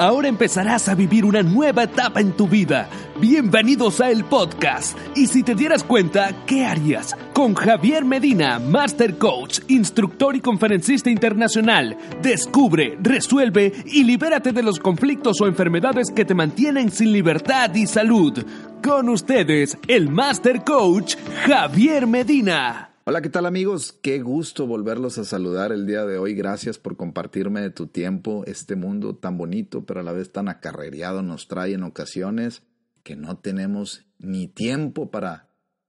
Ahora empezarás a vivir una nueva etapa en tu vida. Bienvenidos a el podcast. Y si te dieras cuenta, ¿qué harías? Con Javier Medina, Master Coach, instructor y conferencista internacional. Descubre, resuelve y libérate de los conflictos o enfermedades que te mantienen sin libertad y salud. Con ustedes, el Master Coach, Javier Medina. Hola, ¿qué tal amigos? Qué gusto volverlos a saludar el día de hoy. Gracias por compartirme de tu tiempo. Este mundo tan bonito, pero a la vez tan acarreado nos trae en ocasiones que no tenemos ni tiempo para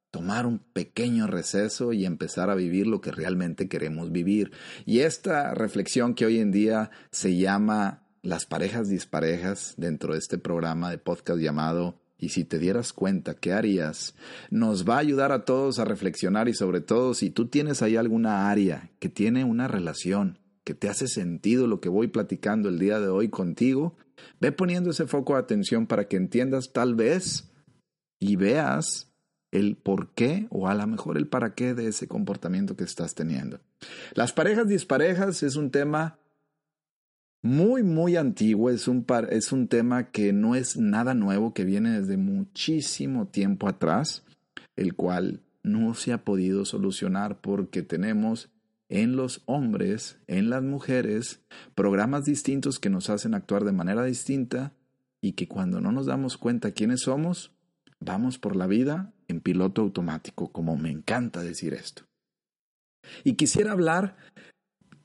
tomar un pequeño receso y empezar a vivir lo que realmente queremos vivir. Y esta reflexión que hoy en día se llama las parejas disparejas dentro de este programa de podcast llamado y si te dieras cuenta, ¿qué harías? Nos va a ayudar a todos a reflexionar y sobre todo si tú tienes ahí alguna área que tiene una relación, que te hace sentido lo que voy platicando el día de hoy contigo, ve poniendo ese foco de atención para que entiendas tal vez y veas el por qué o a lo mejor el para qué de ese comportamiento que estás teniendo. Las parejas disparejas es un tema muy, muy antiguo, es un, es un tema que no es nada nuevo, que viene desde muchísimo tiempo atrás, el cual no se ha podido solucionar porque tenemos en los hombres, en las mujeres, programas distintos que nos hacen actuar de manera distinta y que cuando no nos damos cuenta quiénes somos, vamos por la vida en piloto automático, como me encanta decir esto. Y quisiera hablar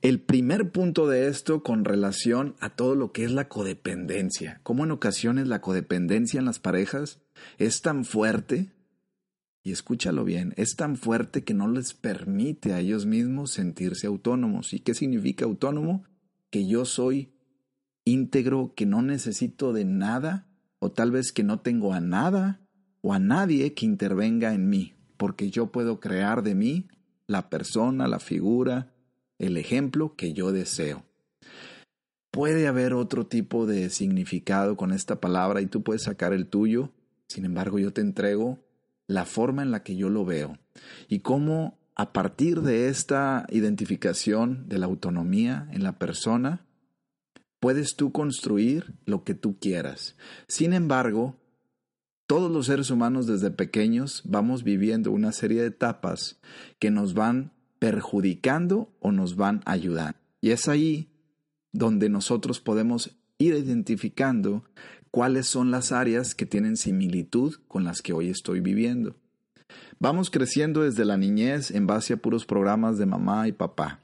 el primer punto de esto con relación a todo lo que es la codependencia. Cómo en ocasiones la codependencia en las parejas es tan fuerte, y escúchalo bien, es tan fuerte que no les permite a ellos mismos sentirse autónomos. ¿Y qué significa autónomo? Que yo soy íntegro, que no necesito de nada, o tal vez que no tengo a nada o a nadie que intervenga en mí, porque yo puedo crear de mí la persona, la figura, el ejemplo que yo deseo. Puede haber otro tipo de significado con esta palabra y tú puedes sacar el tuyo, sin embargo yo te entrego la forma en la que yo lo veo y cómo a partir de esta identificación de la autonomía en la persona, puedes tú construir lo que tú quieras. Sin embargo, todos los seres humanos desde pequeños vamos viviendo una serie de etapas que nos van perjudicando o nos van a ayudar. Y es ahí donde nosotros podemos ir identificando cuáles son las áreas que tienen similitud con las que hoy estoy viviendo. Vamos creciendo desde la niñez en base a puros programas de mamá y papá.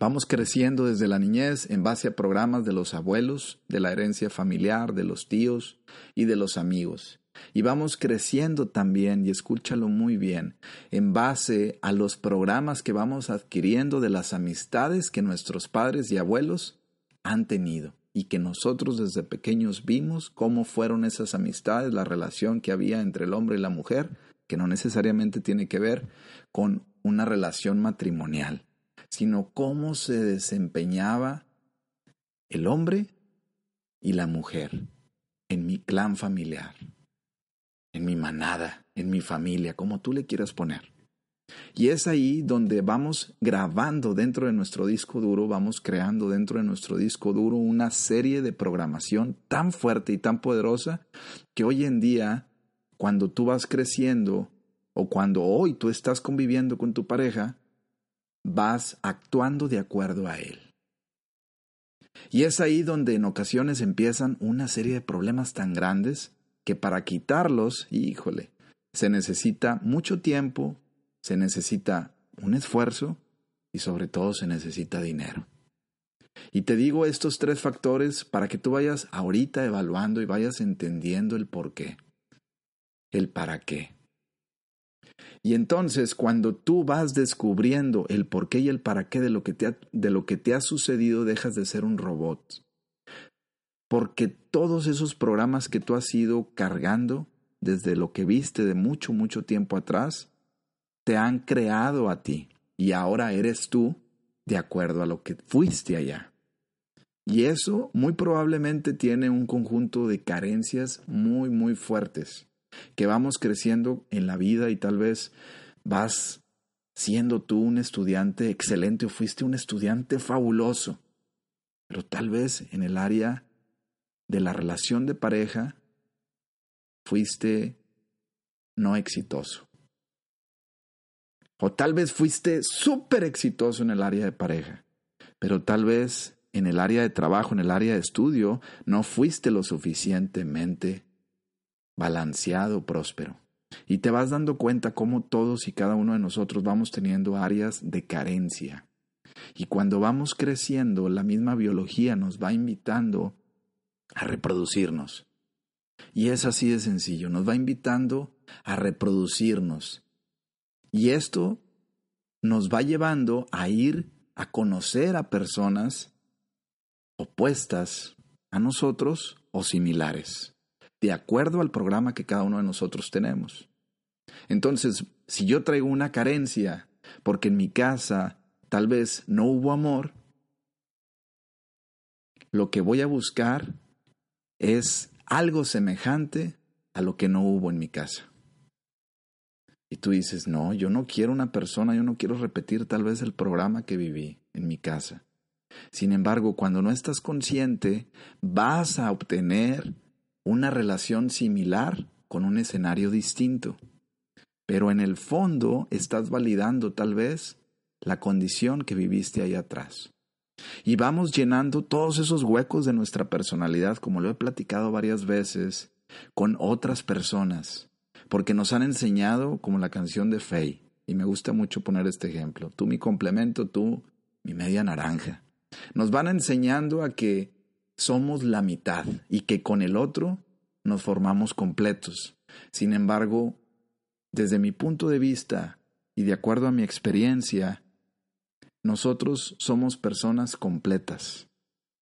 Vamos creciendo desde la niñez en base a programas de los abuelos, de la herencia familiar, de los tíos y de los amigos. Y vamos creciendo también, y escúchalo muy bien, en base a los programas que vamos adquiriendo de las amistades que nuestros padres y abuelos han tenido y que nosotros desde pequeños vimos cómo fueron esas amistades, la relación que había entre el hombre y la mujer, que no necesariamente tiene que ver con una relación matrimonial, sino cómo se desempeñaba el hombre y la mujer en mi clan familiar en mi manada, en mi familia, como tú le quieras poner. Y es ahí donde vamos grabando dentro de nuestro disco duro, vamos creando dentro de nuestro disco duro una serie de programación tan fuerte y tan poderosa que hoy en día, cuando tú vas creciendo o cuando hoy tú estás conviviendo con tu pareja, vas actuando de acuerdo a él. Y es ahí donde en ocasiones empiezan una serie de problemas tan grandes que para quitarlos, híjole, se necesita mucho tiempo, se necesita un esfuerzo y sobre todo se necesita dinero. Y te digo estos tres factores para que tú vayas ahorita evaluando y vayas entendiendo el por qué, el para qué. Y entonces cuando tú vas descubriendo el por qué y el para qué de lo que te ha, de lo que te ha sucedido, dejas de ser un robot. Porque todos esos programas que tú has ido cargando desde lo que viste de mucho, mucho tiempo atrás, te han creado a ti. Y ahora eres tú de acuerdo a lo que fuiste allá. Y eso muy probablemente tiene un conjunto de carencias muy, muy fuertes, que vamos creciendo en la vida y tal vez vas siendo tú un estudiante excelente o fuiste un estudiante fabuloso, pero tal vez en el área de la relación de pareja fuiste no exitoso. O tal vez fuiste súper exitoso en el área de pareja, pero tal vez en el área de trabajo, en el área de estudio, no fuiste lo suficientemente balanceado, próspero. Y te vas dando cuenta cómo todos y cada uno de nosotros vamos teniendo áreas de carencia. Y cuando vamos creciendo, la misma biología nos va invitando a reproducirnos. Y es así de sencillo, nos va invitando a reproducirnos. Y esto nos va llevando a ir a conocer a personas opuestas a nosotros o similares, de acuerdo al programa que cada uno de nosotros tenemos. Entonces, si yo traigo una carencia porque en mi casa tal vez no hubo amor, lo que voy a buscar es algo semejante a lo que no hubo en mi casa. Y tú dices, no, yo no quiero una persona, yo no quiero repetir tal vez el programa que viví en mi casa. Sin embargo, cuando no estás consciente, vas a obtener una relación similar con un escenario distinto. Pero en el fondo estás validando tal vez la condición que viviste ahí atrás. Y vamos llenando todos esos huecos de nuestra personalidad, como lo he platicado varias veces, con otras personas, porque nos han enseñado como la canción de Faye, y me gusta mucho poner este ejemplo, tú mi complemento, tú mi media naranja. Nos van enseñando a que somos la mitad y que con el otro nos formamos completos. Sin embargo, desde mi punto de vista y de acuerdo a mi experiencia, nosotros somos personas completas.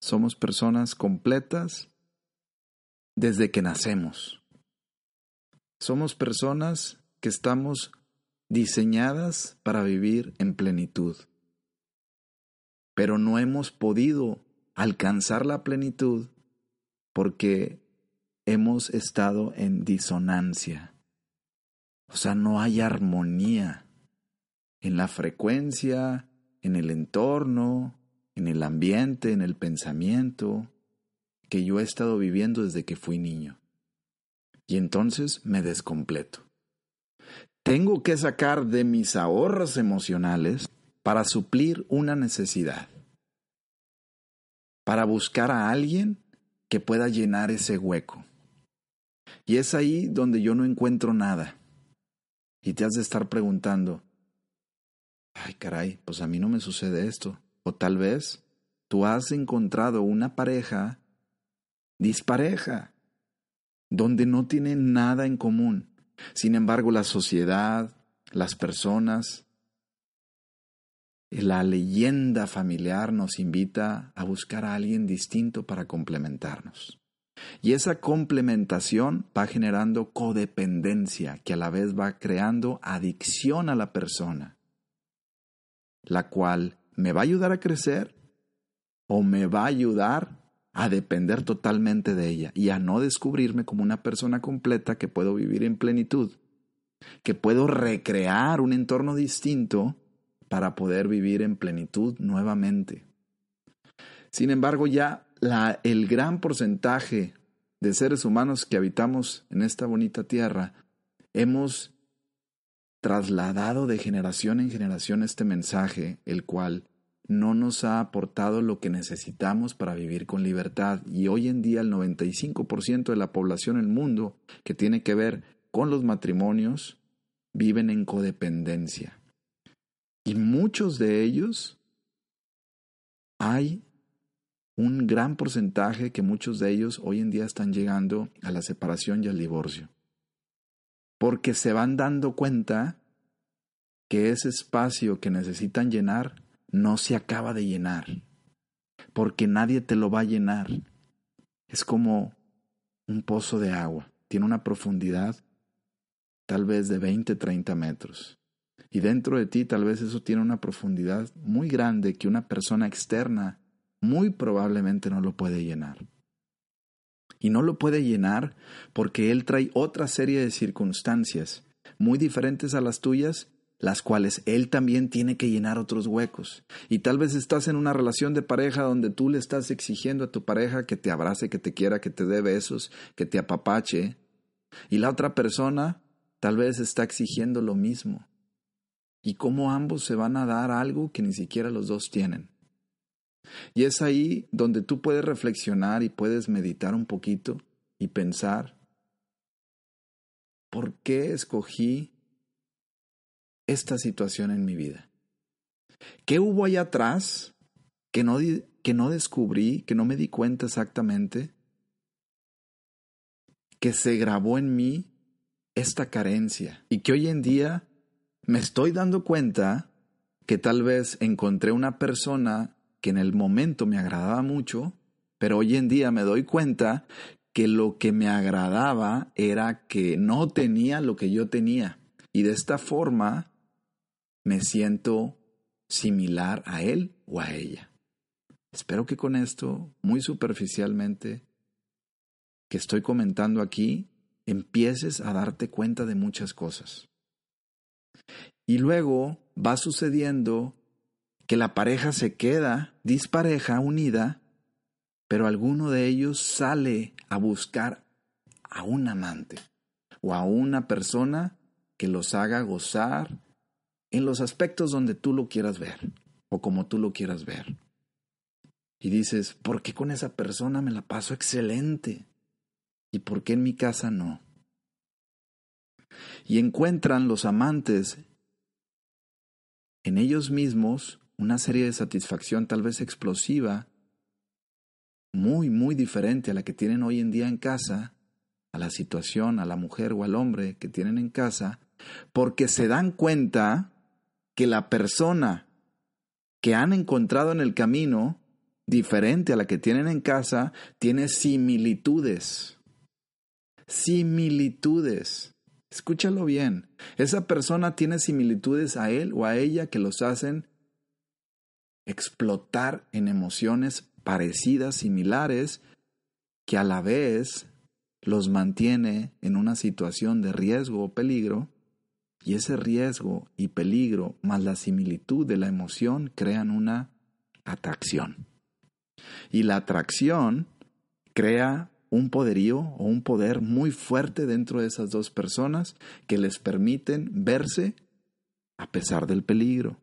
Somos personas completas desde que nacemos. Somos personas que estamos diseñadas para vivir en plenitud. Pero no hemos podido alcanzar la plenitud porque hemos estado en disonancia. O sea, no hay armonía en la frecuencia, en el entorno, en el ambiente, en el pensamiento que yo he estado viviendo desde que fui niño. Y entonces me descompleto. Tengo que sacar de mis ahorros emocionales para suplir una necesidad, para buscar a alguien que pueda llenar ese hueco. Y es ahí donde yo no encuentro nada. Y te has de estar preguntando, ay caray, pues a mí no me sucede esto. O tal vez tú has encontrado una pareja dispareja, donde no tienen nada en común. Sin embargo, la sociedad, las personas, la leyenda familiar nos invita a buscar a alguien distinto para complementarnos. Y esa complementación va generando codependencia, que a la vez va creando adicción a la persona la cual me va a ayudar a crecer o me va a ayudar a depender totalmente de ella y a no descubrirme como una persona completa que puedo vivir en plenitud, que puedo recrear un entorno distinto para poder vivir en plenitud nuevamente. Sin embargo, ya el gran porcentaje de seres humanos que habitamos en esta bonita tierra hemos trasladado de generación en generación este mensaje, el cual no nos ha aportado lo que necesitamos para vivir con libertad. Y hoy en día el 95% de la población en el mundo que tiene que ver con los matrimonios viven en codependencia. Y muchos de ellos hay un gran porcentaje que muchos de ellos hoy en día están llegando a la separación y al divorcio porque se van dando cuenta que ese espacio que necesitan llenar no se acaba de llenar, porque nadie te lo va a llenar. Es como un pozo de agua, tiene una profundidad tal vez de 20, 30 metros. Y dentro de ti tal vez eso tiene una profundidad muy grande que una persona externa muy probablemente no lo puede llenar y no lo puede llenar porque Él trae otra serie de circunstancias muy diferentes a las tuyas las cuales él también tiene que llenar otros huecos. Y tal vez estás en una relación de pareja donde tú le estás exigiendo a tu pareja que te abrace, que te quiera, que te dé besos, que te apapache. Y la otra persona tal vez está exigiendo lo mismo. Y cómo ambos se van a dar algo que ni siquiera los dos tienen. Y es ahí donde tú puedes reflexionar y puedes meditar un poquito y pensar, ¿por qué escogí esta situación en mi vida? ¿Qué hubo allá atrás que no, que no descubrí, que no me di cuenta exactamente? Que se grabó en mí esta carencia y que hoy en día me estoy dando cuenta que tal vez encontré una persona que en el momento me agradaba mucho, pero hoy en día me doy cuenta que lo que me agradaba era que no tenía lo que yo tenía. Y de esta forma me siento similar a él o a ella. Espero que con esto, muy superficialmente, que estoy comentando aquí, empieces a darte cuenta de muchas cosas. Y luego va sucediendo que la pareja se queda dispareja, unida, pero alguno de ellos sale a buscar a un amante o a una persona que los haga gozar en los aspectos donde tú lo quieras ver o como tú lo quieras ver. Y dices, ¿por qué con esa persona me la paso excelente? ¿Y por qué en mi casa no? Y encuentran los amantes en ellos mismos una serie de satisfacción tal vez explosiva, muy, muy diferente a la que tienen hoy en día en casa, a la situación, a la mujer o al hombre que tienen en casa, porque se dan cuenta que la persona que han encontrado en el camino, diferente a la que tienen en casa, tiene similitudes. Similitudes. Escúchalo bien. Esa persona tiene similitudes a él o a ella que los hacen explotar en emociones parecidas, similares, que a la vez los mantiene en una situación de riesgo o peligro, y ese riesgo y peligro más la similitud de la emoción crean una atracción. Y la atracción crea un poderío o un poder muy fuerte dentro de esas dos personas que les permiten verse a pesar del peligro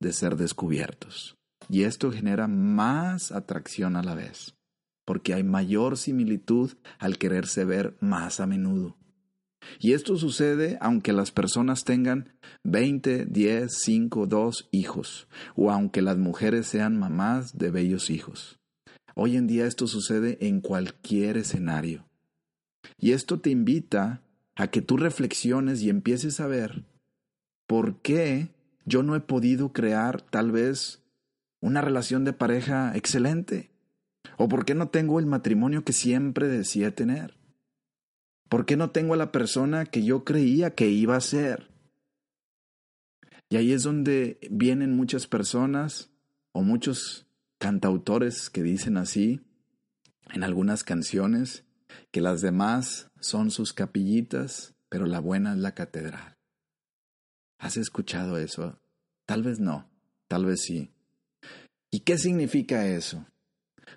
de ser descubiertos. Y esto genera más atracción a la vez, porque hay mayor similitud al quererse ver más a menudo. Y esto sucede aunque las personas tengan 20, 10, 5, 2 hijos, o aunque las mujeres sean mamás de bellos hijos. Hoy en día esto sucede en cualquier escenario. Y esto te invita a que tú reflexiones y empieces a ver por qué yo no he podido crear tal vez una relación de pareja excelente? ¿O por qué no tengo el matrimonio que siempre decía tener? ¿Por qué no tengo a la persona que yo creía que iba a ser? Y ahí es donde vienen muchas personas o muchos cantautores que dicen así en algunas canciones que las demás son sus capillitas, pero la buena es la catedral. ¿Has escuchado eso? Tal vez no, tal vez sí. ¿Y qué significa eso?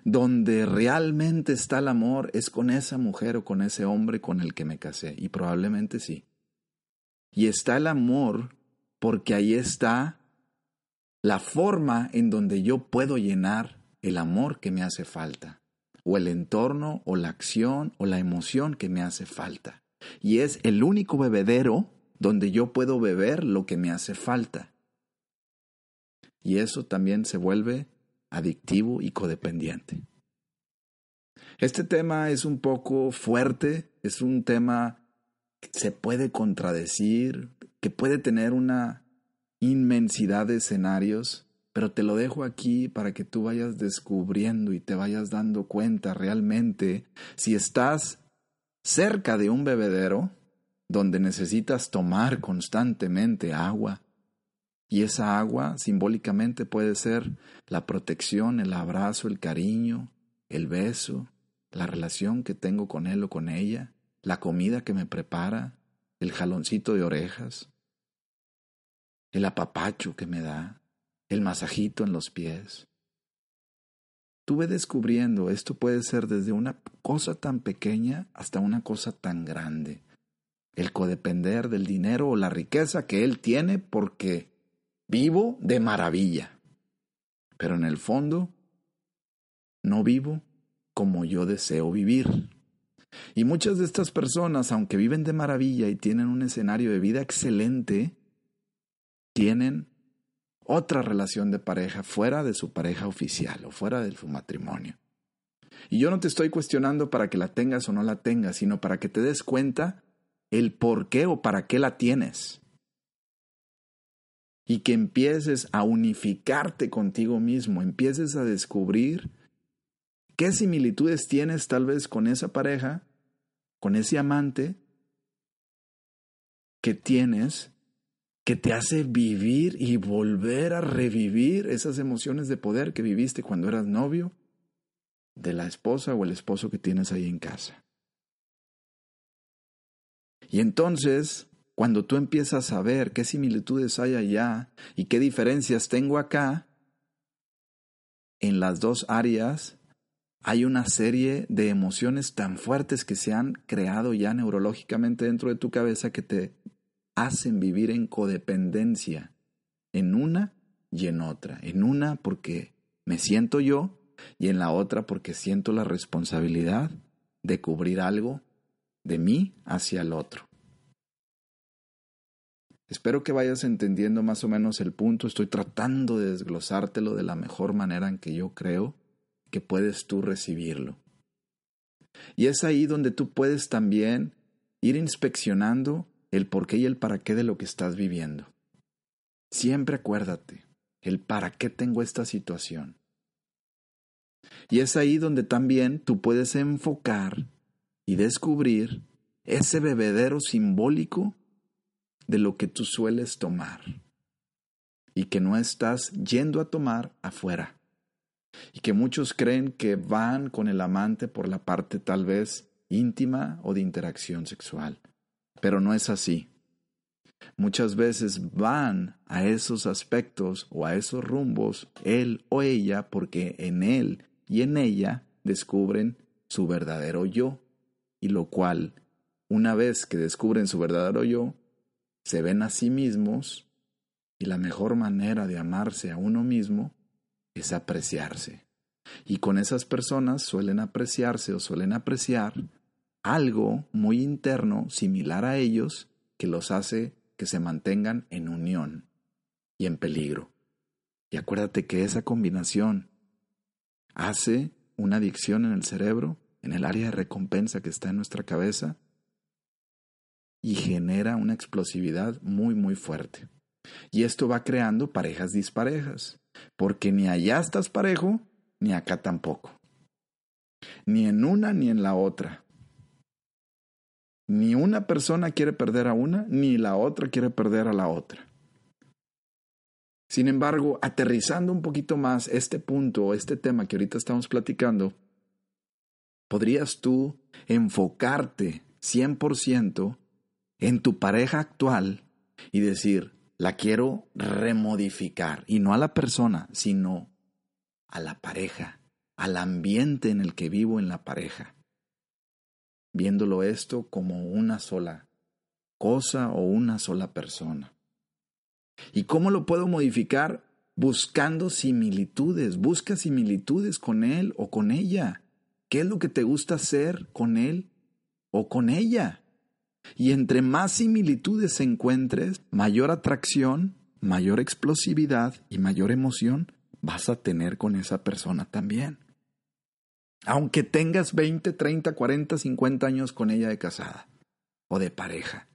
Donde realmente está el amor es con esa mujer o con ese hombre con el que me casé. Y probablemente sí. Y está el amor porque ahí está la forma en donde yo puedo llenar el amor que me hace falta, o el entorno, o la acción, o la emoción que me hace falta. Y es el único bebedero donde yo puedo beber lo que me hace falta y eso también se vuelve adictivo y codependiente. Este tema es un poco fuerte, es un tema que se puede contradecir, que puede tener una inmensidad de escenarios, pero te lo dejo aquí para que tú vayas descubriendo y te vayas dando cuenta realmente si estás cerca de un bebedero donde necesitas tomar constantemente agua, y esa agua simbólicamente puede ser la protección, el abrazo, el cariño, el beso, la relación que tengo con él o con ella, la comida que me prepara, el jaloncito de orejas. El apapacho que me da, el masajito en los pies. Tú ve descubriendo, esto puede ser desde una cosa tan pequeña hasta una cosa tan grande. El codepender del dinero o la riqueza que él tiene porque vivo de maravilla. Pero en el fondo, no vivo como yo deseo vivir. Y muchas de estas personas, aunque viven de maravilla y tienen un escenario de vida excelente, tienen otra relación de pareja fuera de su pareja oficial o fuera de su matrimonio. Y yo no te estoy cuestionando para que la tengas o no la tengas, sino para que te des cuenta el por qué o para qué la tienes. Y que empieces a unificarte contigo mismo, empieces a descubrir qué similitudes tienes tal vez con esa pareja, con ese amante que tienes que te hace vivir y volver a revivir esas emociones de poder que viviste cuando eras novio de la esposa o el esposo que tienes ahí en casa. Y entonces, cuando tú empiezas a ver qué similitudes hay allá y qué diferencias tengo acá, en las dos áreas hay una serie de emociones tan fuertes que se han creado ya neurológicamente dentro de tu cabeza que te hacen vivir en codependencia, en una y en otra, en una porque me siento yo y en la otra porque siento la responsabilidad de cubrir algo de mí hacia el otro. Espero que vayas entendiendo más o menos el punto. Estoy tratando de desglosártelo de la mejor manera en que yo creo que puedes tú recibirlo. Y es ahí donde tú puedes también ir inspeccionando el por qué y el para qué de lo que estás viviendo. Siempre acuérdate el para qué tengo esta situación. Y es ahí donde también tú puedes enfocar y descubrir ese bebedero simbólico de lo que tú sueles tomar y que no estás yendo a tomar afuera. Y que muchos creen que van con el amante por la parte tal vez íntima o de interacción sexual pero no es así. Muchas veces van a esos aspectos o a esos rumbos él o ella porque en él y en ella descubren su verdadero yo, y lo cual, una vez que descubren su verdadero yo, se ven a sí mismos y la mejor manera de amarse a uno mismo es apreciarse. Y con esas personas suelen apreciarse o suelen apreciar algo muy interno similar a ellos que los hace que se mantengan en unión y en peligro. Y acuérdate que esa combinación hace una adicción en el cerebro, en el área de recompensa que está en nuestra cabeza, y genera una explosividad muy, muy fuerte. Y esto va creando parejas disparejas, porque ni allá estás parejo, ni acá tampoco. Ni en una ni en la otra. Ni una persona quiere perder a una, ni la otra quiere perder a la otra. Sin embargo, aterrizando un poquito más este punto, este tema que ahorita estamos platicando, podrías tú enfocarte 100% en tu pareja actual y decir, la quiero remodificar, y no a la persona, sino a la pareja, al ambiente en el que vivo en la pareja viéndolo esto como una sola cosa o una sola persona. ¿Y cómo lo puedo modificar? Buscando similitudes, busca similitudes con él o con ella. ¿Qué es lo que te gusta hacer con él o con ella? Y entre más similitudes encuentres, mayor atracción, mayor explosividad y mayor emoción vas a tener con esa persona también aunque tengas 20, 30, 40, 50 años con ella de casada o de pareja.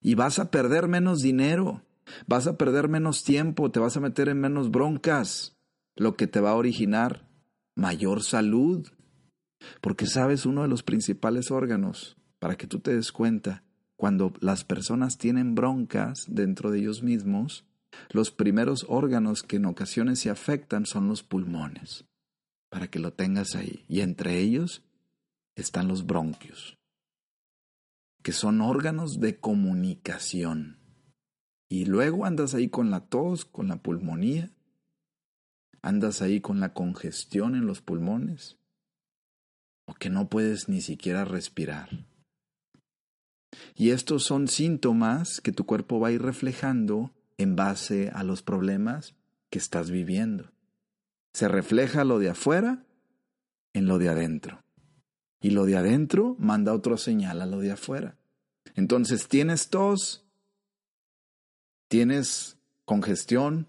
Y vas a perder menos dinero, vas a perder menos tiempo, te vas a meter en menos broncas, lo que te va a originar mayor salud. Porque sabes, uno de los principales órganos, para que tú te des cuenta, cuando las personas tienen broncas dentro de ellos mismos, los primeros órganos que en ocasiones se afectan son los pulmones para que lo tengas ahí. Y entre ellos están los bronquios, que son órganos de comunicación. Y luego andas ahí con la tos, con la pulmonía, andas ahí con la congestión en los pulmones, o que no puedes ni siquiera respirar. Y estos son síntomas que tu cuerpo va a ir reflejando en base a los problemas que estás viviendo. Se refleja lo de afuera en lo de adentro. Y lo de adentro manda otro señal a lo de afuera. Entonces tienes tos, tienes congestión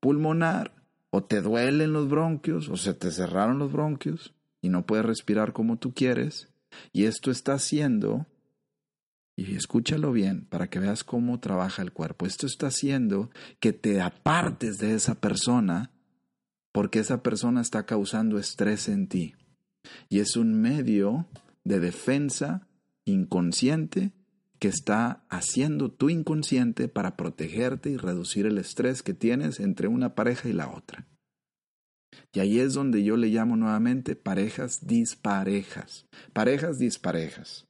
pulmonar, o te duelen los bronquios, o se te cerraron los bronquios y no puedes respirar como tú quieres. Y esto está haciendo, y escúchalo bien para que veas cómo trabaja el cuerpo, esto está haciendo que te apartes de esa persona porque esa persona está causando estrés en ti. Y es un medio de defensa inconsciente que está haciendo tu inconsciente para protegerte y reducir el estrés que tienes entre una pareja y la otra. Y ahí es donde yo le llamo nuevamente parejas disparejas, parejas disparejas.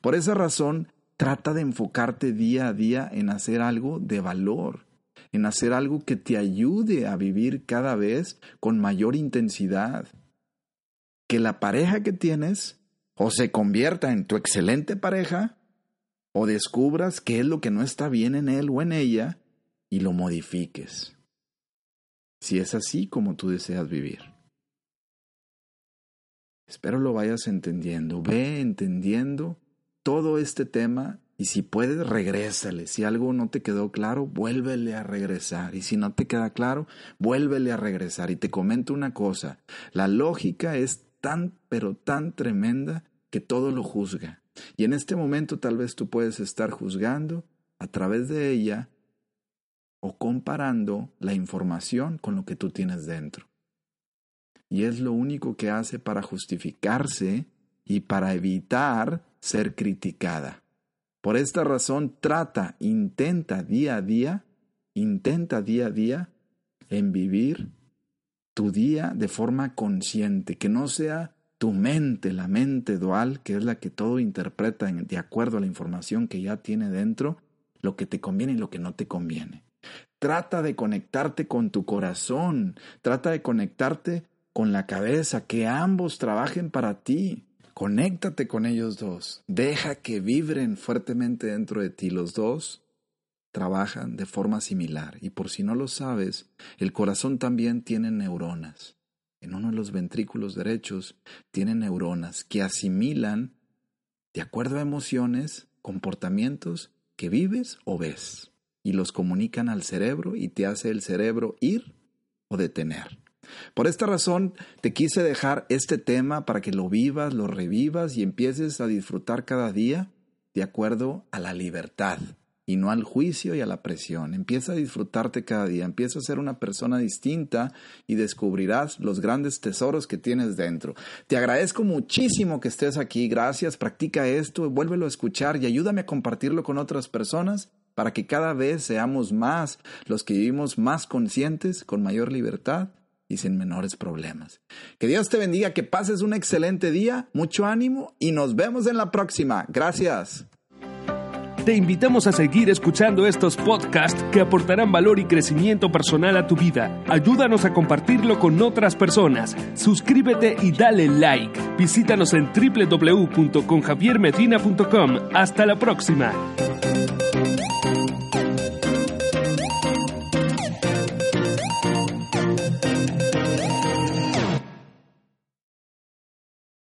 Por esa razón, trata de enfocarte día a día en hacer algo de valor, en hacer algo que te ayude a vivir cada vez con mayor intensidad. Que la pareja que tienes o se convierta en tu excelente pareja o descubras qué es lo que no está bien en él o en ella y lo modifiques. Si es así como tú deseas vivir. Espero lo vayas entendiendo. Ve entendiendo todo este tema y si puedes, regrésale. Si algo no te quedó claro, vuélvele a regresar. Y si no te queda claro, vuélvele a regresar. Y te comento una cosa, la lógica es tan, pero tan tremenda que todo lo juzga. Y en este momento tal vez tú puedes estar juzgando a través de ella o comparando la información con lo que tú tienes dentro. Y es lo único que hace para justificarse y para evitar ser criticada. Por esta razón trata, intenta día a día, intenta día a día en vivir tu día de forma consciente, que no sea tu mente, la mente dual, que es la que todo interpreta de acuerdo a la información que ya tiene dentro, lo que te conviene y lo que no te conviene. Trata de conectarte con tu corazón, trata de conectarte con la cabeza, que ambos trabajen para ti. Conéctate con ellos dos, deja que vibren fuertemente dentro de ti. Los dos trabajan de forma similar y por si no lo sabes, el corazón también tiene neuronas en uno de los ventrículos derechos, tiene neuronas que asimilan, de acuerdo a emociones, comportamientos que vives o ves, y los comunican al cerebro y te hace el cerebro ir o detener. Por esta razón te quise dejar este tema para que lo vivas, lo revivas y empieces a disfrutar cada día de acuerdo a la libertad y no al juicio y a la presión. Empieza a disfrutarte cada día, empieza a ser una persona distinta y descubrirás los grandes tesoros que tienes dentro. Te agradezco muchísimo que estés aquí, gracias, practica esto, vuélvelo a escuchar y ayúdame a compartirlo con otras personas para que cada vez seamos más los que vivimos más conscientes, con mayor libertad y sin menores problemas. Que Dios te bendiga, que pases un excelente día, mucho ánimo y nos vemos en la próxima. Gracias. Te invitamos a seguir escuchando estos podcasts que aportarán valor y crecimiento personal a tu vida. Ayúdanos a compartirlo con otras personas. Suscríbete y dale like. Visítanos en www.conjaviermedina.com. Hasta la próxima.